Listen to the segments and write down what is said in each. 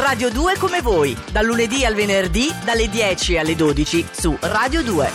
Radio 2 come voi, dal lunedì al venerdì, dalle 10 alle 12 su Radio 2.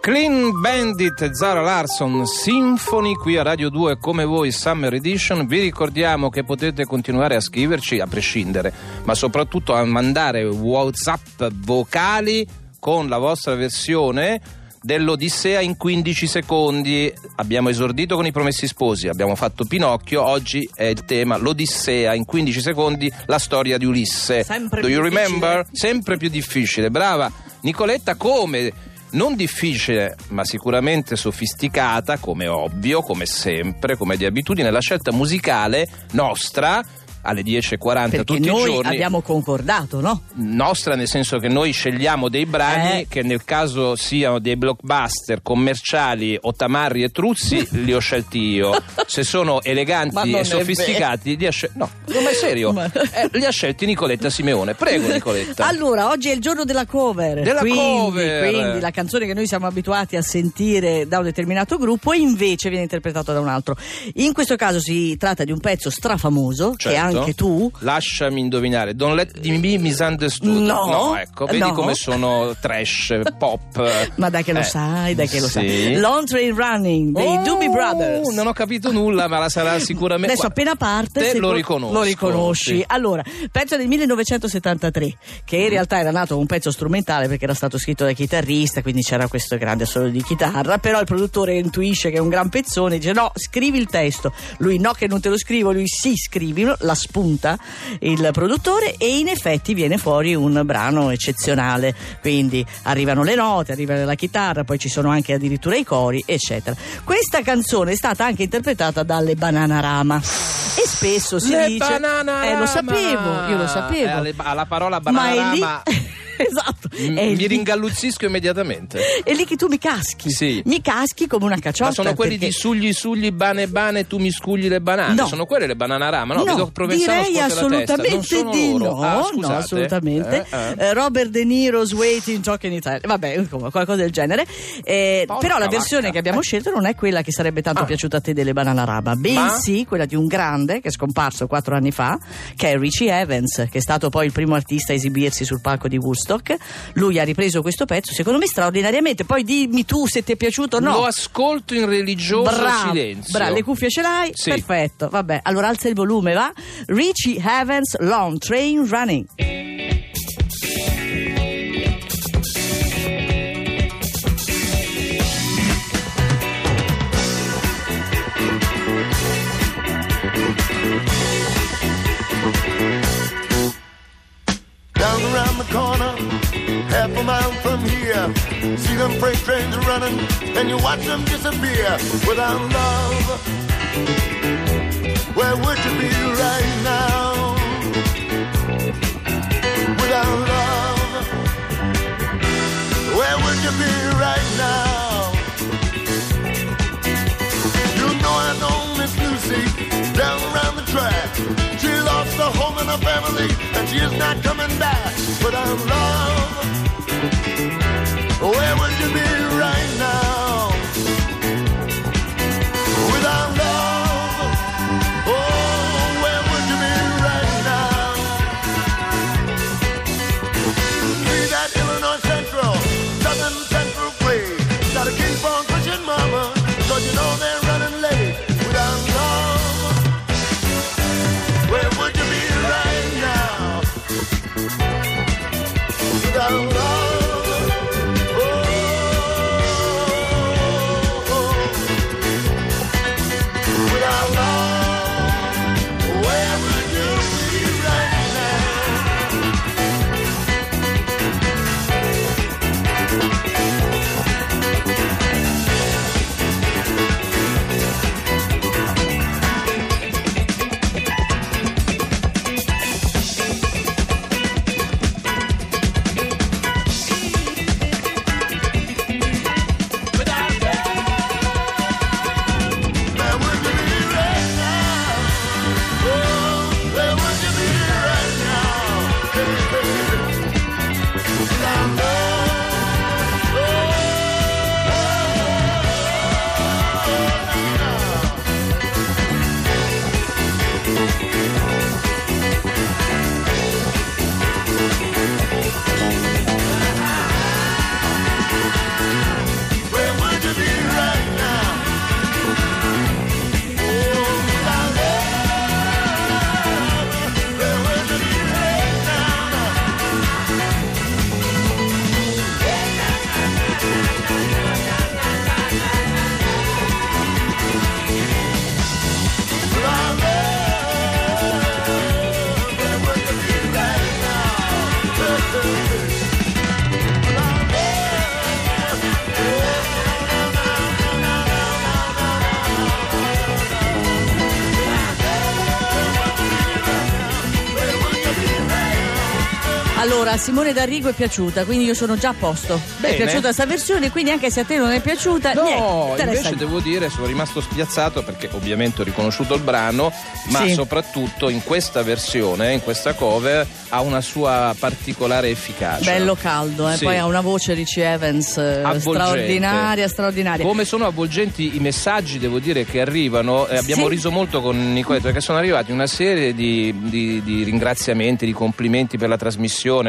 Clean Bandit Zara Larson Symphony qui a Radio 2 come voi Summer Edition vi ricordiamo che potete continuare a scriverci a prescindere ma soprattutto a mandare whatsapp vocali con la vostra versione dell'Odissea in 15 secondi. Abbiamo esordito con i promessi sposi abbiamo fatto Pinocchio oggi è il tema l'Odissea in 15 secondi la storia di Ulisse. Sempre Do you remember? difficile. sempre più difficile. Brava. Nicoletta come? Non difficile, ma sicuramente sofisticata, come ovvio, come sempre, come di abitudine, la scelta musicale nostra alle 10.40 Perché tutti i giorni. abbiamo concordato, no? Nostra nel senso che noi scegliamo dei brani Eh. che nel caso siano dei blockbuster commerciali o tamarri e truzzi li ho scelti io. Se sono Ma eleganti e sofisticati li ha scelti... No, non è serio. Ma- Eh, li ha scelti Nicoletta Simeone. Prego Nicoletta. Allora, oggi è il giorno della cover. Della quindi, cover. Quindi la canzone che noi siamo abituati a sentire da un determinato gruppo invece viene interpretata da un altro. In questo caso si tratta di un pezzo strafamoso che Certo. Anche tu Lasciami indovinare, Don't Let Me Misunderstood. No. ecco, vedi No. come sono trash, pop. Ma dai che lo Eh, sai, dai che lo sì. sai. Long Train Running dei Oh, Doobie Brothers. Non ho capito nulla, ma la sarà sicuramente. Adesso appena parte te lo co- riconosco. lo riconosci. sì. Allora, pezzo del 1973, che in realtà era nato un pezzo strumentale perché era stato scritto da chitarrista, quindi c'era questo grande assolo di chitarra, però il produttore intuisce che è un gran pezzone, dice no, scrivi il testo. Lui no che non te lo scrivo, lui sì, scrivilo, la spunta il produttore e in effetti viene fuori un brano eccezionale. Quindi arrivano le note, arriva la chitarra, poi ci sono anche addirittura i cori, eccetera. Questa canzone è stata anche interpretata dalle Bananarama e spesso si Le dice Bananarama. eh lo sapevo, io lo sapevo. Eh, alla parola Ma è lì bananarama esatto, m- mi lì- ringalluzzisco immediatamente. è lì che tu mi caschi. Sì. Mi caschi come una cacciotta. Ma sono quelli perché- di sugli sugli bane bane tu mi scugli le banane. No. Sono quelle le bananarama. No, No, vedo Provenzano direi assolutamente di loro. no, Ah, no, scusate. assolutamente. Eh, eh. Eh, Robert De Niro's Waiting Talk in Italia. Vabbè, insomma, qualcosa del genere. Eh, però la versione vacca. che abbiamo scelto non è quella che sarebbe tanto Ah. piaciuta a te delle Bananarama, bensì quella di un grande che è scomparso quattro anni fa, che è Richie Evans, che è stato poi il primo artista a esibirsi sul palco di Woodstock. Lui ha ripreso questo pezzo, secondo me straordinariamente. Poi dimmi tu se ti è piaciuto o no. Lo ascolto in religioso Bravo, silenzio. bravo, le cuffie ce l'hai? Sì. Perfetto, vabbè. Allora alza il volume, va? Richie Evans Long Train Running. The corner, half a mile from here. See them freight trains running, and you watch them disappear. Without love, where would you be right now? Without love, where would you be right now? Family, and she is not coming back. Without love, where Allora, a Simone D'Arrigo è piaciuta, quindi io sono già a posto. Bene. È piaciuta questa versione, quindi anche se a te non è piaciuta, No, niente, invece devo dire sono rimasto spiazzato perché ovviamente ho riconosciuto il brano, ma Sì. soprattutto in questa versione, in questa cover, ha una sua particolare efficacia. Bello caldo, eh. Sì. poi ha una voce Richie Evans eh, Avvolgente. straordinaria, straordinaria. Come sono avvolgenti i messaggi, devo dire, che arrivano, e abbiamo Sì. riso molto con Nicoletto perché sono arrivati una serie di, di- di ringraziamenti, di complimenti per la trasmissione,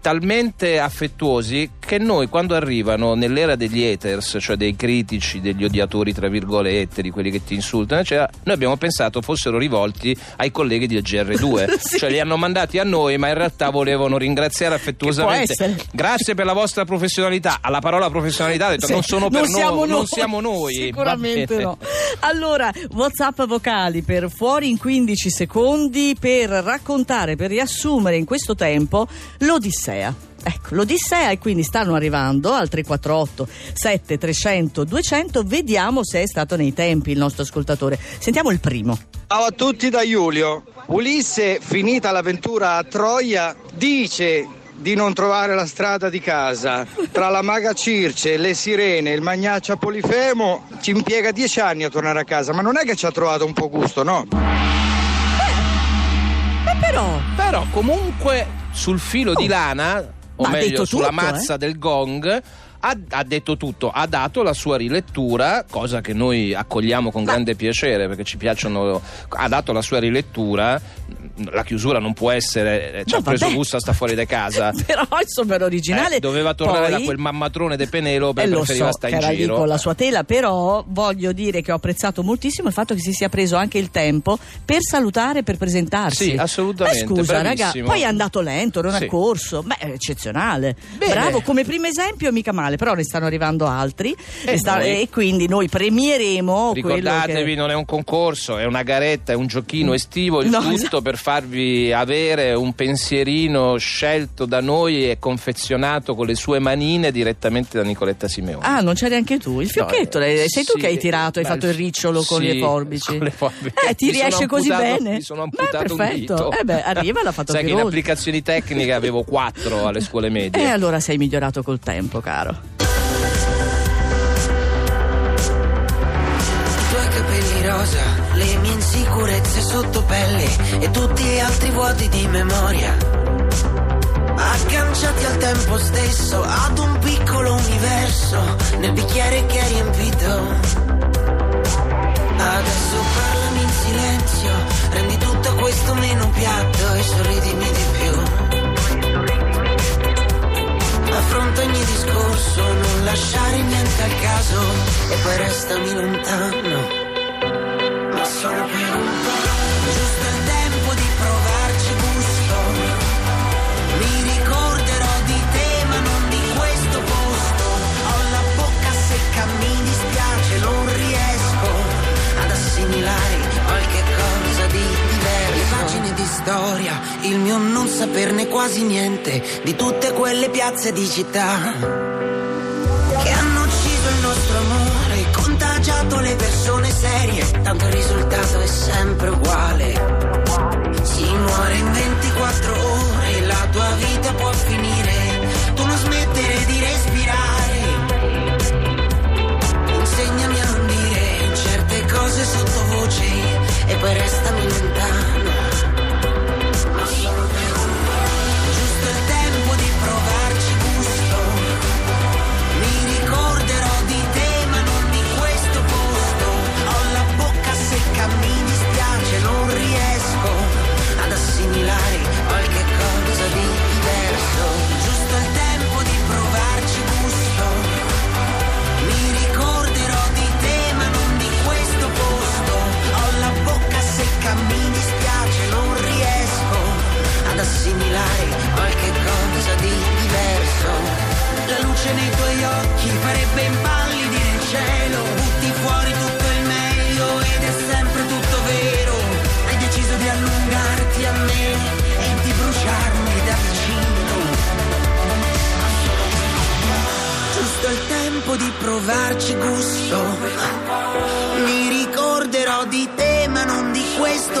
talmente affettuosi che noi quando arrivano nell'era degli haters, cioè dei critici, degli odiatori, tra virgolette, di quelli che ti insultano, eccetera, noi abbiamo pensato fossero rivolti ai colleghi del GR2, Sì. cioè li hanno mandati a noi, ma in realtà volevano ringraziare affettuosamente. Grazie per la vostra professionalità. Alla parola professionalità ha detto Sì, non sono per non noi, siamo non noi. siamo noi. Sicuramente no. Allora, WhatsApp vocali per fuori in 15 secondi per raccontare, per riassumere in questo tempo l'Odissea. Ecco, l'Odissea e quindi stanno arrivando al 348 7300 200. Vediamo se è stato nei tempi il nostro ascoltatore. Sentiamo il primo. Ciao a tutti da Giulio. Ulisse, finita l'avventura a Troia, dice di non trovare la strada di casa. Tra la maga Circe, le sirene il magnaccia Polifemo ci impiega dieci anni a tornare a casa, ma non è che ci ha trovato un po' gusto, no? Ma però, Però comunque sul filo di lana, o Ma meglio sulla tutto, mazza del gong, ha, ha detto tutto, ha dato la sua rilettura, cosa che noi accogliamo con grande piacere perché ci piacciono, ha dato la sua rilettura, la chiusura non può essere, eh, ci No, ha preso gusto, sta fuori da casa. però insomma era originale. Eh, doveva tornare Poi- da quel mammatrone de Penelope Eh, lo preferiva so stare in lì giro. con la sua tela, però voglio dire che ho apprezzato moltissimo il fatto che si sia preso anche il tempo per salutare, per presentarsi. Sì, assolutamente, Ma scusa, raga, bravissimo. poi è andato lento, non Sì. ha corso. Beh, è eccezionale. Bene. Bravo, come primo esempio mica male, però ne stanno arrivando altri E e, sta- e quindi noi premieremo Ricordatevi, che... non è un concorso, è una garetta, è un giochino estivo, il No, tutto esatto. per farvi avere un pensierino scelto da noi e confezionato con le sue manine direttamente da Nicoletta Simeone. Ah, non c'eri anche tu? Il fiocchetto, No, lei- sei tu sì, che hai tirato, hai beh, fatto il ricciolo con sì, le forbici. con le forbici. Eh, ti Mi riesce così amputato- bene? Mi sono Beh, amputato un perfetto. dito. Eh beh, arriva, l'ha fatto Sai che in applicazioni tecniche avevo quattro alle scuole medie. E allora sei migliorato col tempo, caro. I tuoi capelli rosa, insicurezze sotto pelle e tutti gli altri vuoti di memoria. Agganciati al tempo stesso, ad un piccolo universo, nel bicchiere che hai riempito. Adesso parlami in silenzio, rendi tutto questo meno piatto e sorridimi di più. Affronta ogni discorso, non lasciare niente al caso e poi restami lontano. Solo per un po'. Giusto il tempo di provarci gusto. Mi ricorderò di te, ma non di questo posto. Ho la bocca secca, mi dispiace, non riesco ad assimilare qualche cosa di diverso. Le pagine di storia, il mio non saperne quasi niente di tutte quelle piazze di città serie, tanto il risultato è sempre uguale. Si muore in 24 ore, la tua vita può finire, tu non smettere di respirare. Insegnami a non dire certe cose sottovoce e poi restami lontano.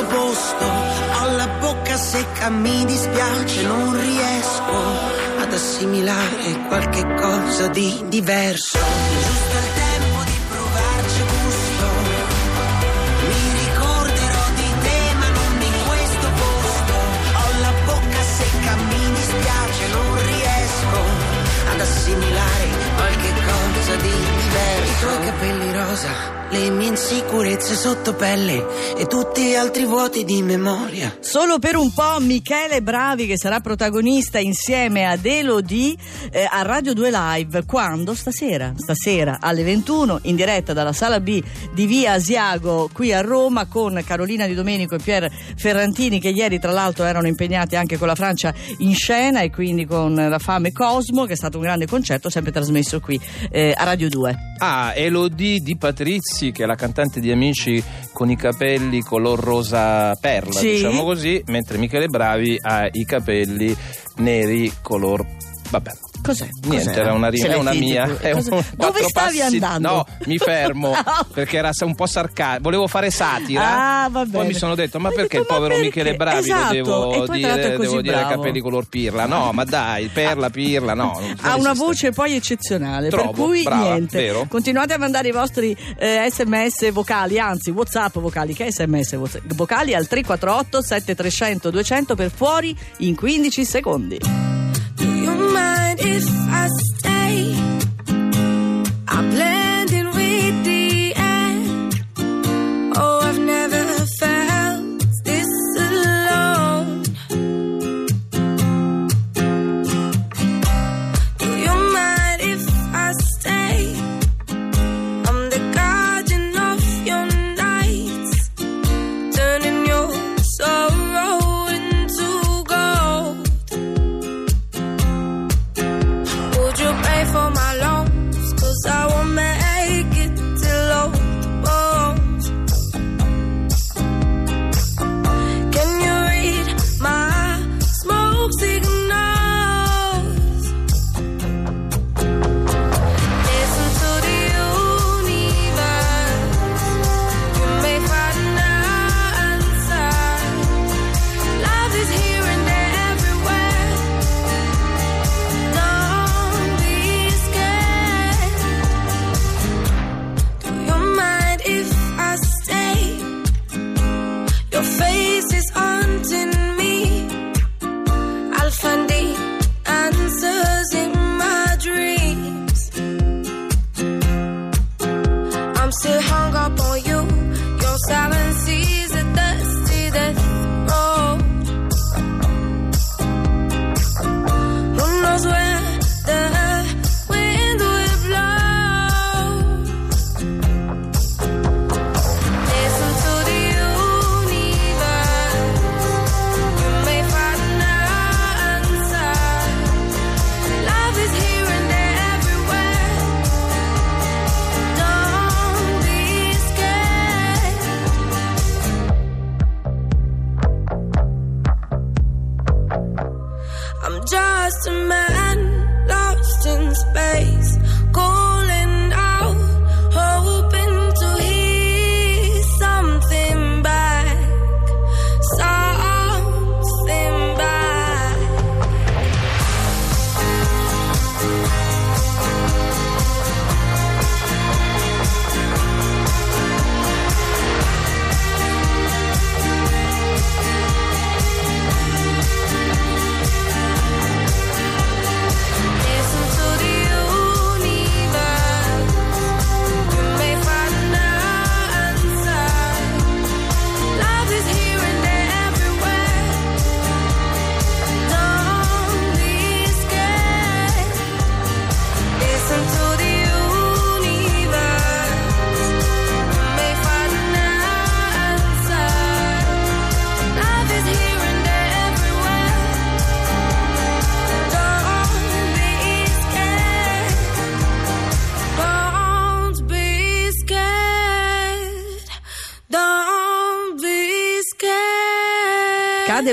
Posto. Ho la bocca secca, mi dispiace, non riesco ad assimilare qualche cosa di diverso. Sotto pelle e tutti gli altri vuoti di memoria. Solo per un po' Michele Bravi che sarà protagonista insieme ad Elodie eh, a Radio 2 Live. Quando? Stasera. Stasera alle 21 in diretta dalla sala B di Via Asiago qui a Roma con Carolina Di Domenico e Pier Ferrantini che ieri tra l'altro erano impegnati anche con la Francia in scena e quindi con la Fame Cosmo che è stato un grande concerto sempre trasmesso qui eh, a Radio 2. Ah, Elodie di Patrizi, che è la cantante di Amici con i capelli color rosa perla, Sì. diciamo così, mentre Michele Bravi ha i capelli neri color... vabbè. Cos'è? Niente, Cos'era? era una, rima, l'hai una mia. è un- Dove stavi passi- andando? No, mi fermo perché era un po' sarcastico. Volevo fare satira. Ah, va bene. Poi mi sono detto, ma perché detto, il povero ma Michele perché? Bravi Esatto, lo devo dire, è devo dire capelli color pirla? No, ma dai, perla, pirla, no. ha una voce poi eccezionale, Trovo, per cui brava, niente. vero? Continuate a mandare i vostri eh, sms vocali, anzi WhatsApp vocali, che sms vocali al 348 7300 200 per fuori in 15 secondi. Mind if I stay? I blend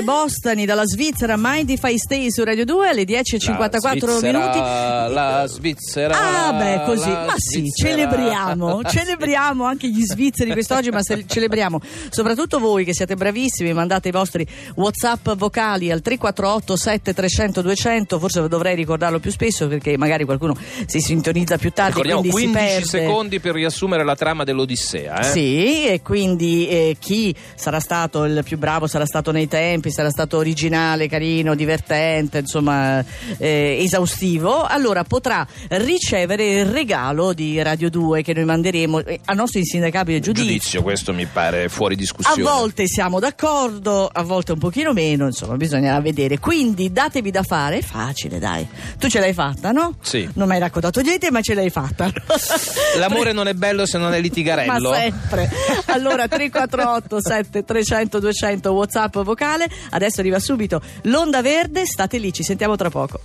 Bostani dalla Svizzera, Mindy Fai Stay su Radio 2 alle 10.54 La Svizzera, minuti. La Svizzera. Ah, beh, così. Ma sì, celebriamo, celebriamo anche gli svizzeri quest'oggi, ma celebriamo soprattutto voi che siete bravissimi, mandate i vostri WhatsApp vocali al 348 7300 200, forse dovrei ricordarlo più spesso perché magari qualcuno si sintonizza più tardi Ricordiamo quindi si 15 perde. secondi per riassumere la trama dell'Odissea. Eh? Sì, e quindi eh, chi sarà stato il più bravo sarà stato nei tempi, sarà stato originale, carino, divertente, insomma eh, esaustivo, allora potrà ricevere il regalo di Radio 2 che noi manderemo eh, al nostro insindacabile giudizio. Giudizio, questo mi pare fuori A discussione. volte siamo d'accordo, a volte un pochino meno, insomma, bisognerà vedere. Quindi datevi da fare, facile, dai. Tu ce l'hai fatta, no? Sì. Non mi hai raccontato niente, ma ce l'hai fatta. L'amore non è bello se non è litigarello. Ma sempre. Allora 348 7300 200 WhatsApp vocale. Adesso arriva subito l'onda verde, state lì, ci sentiamo tra poco.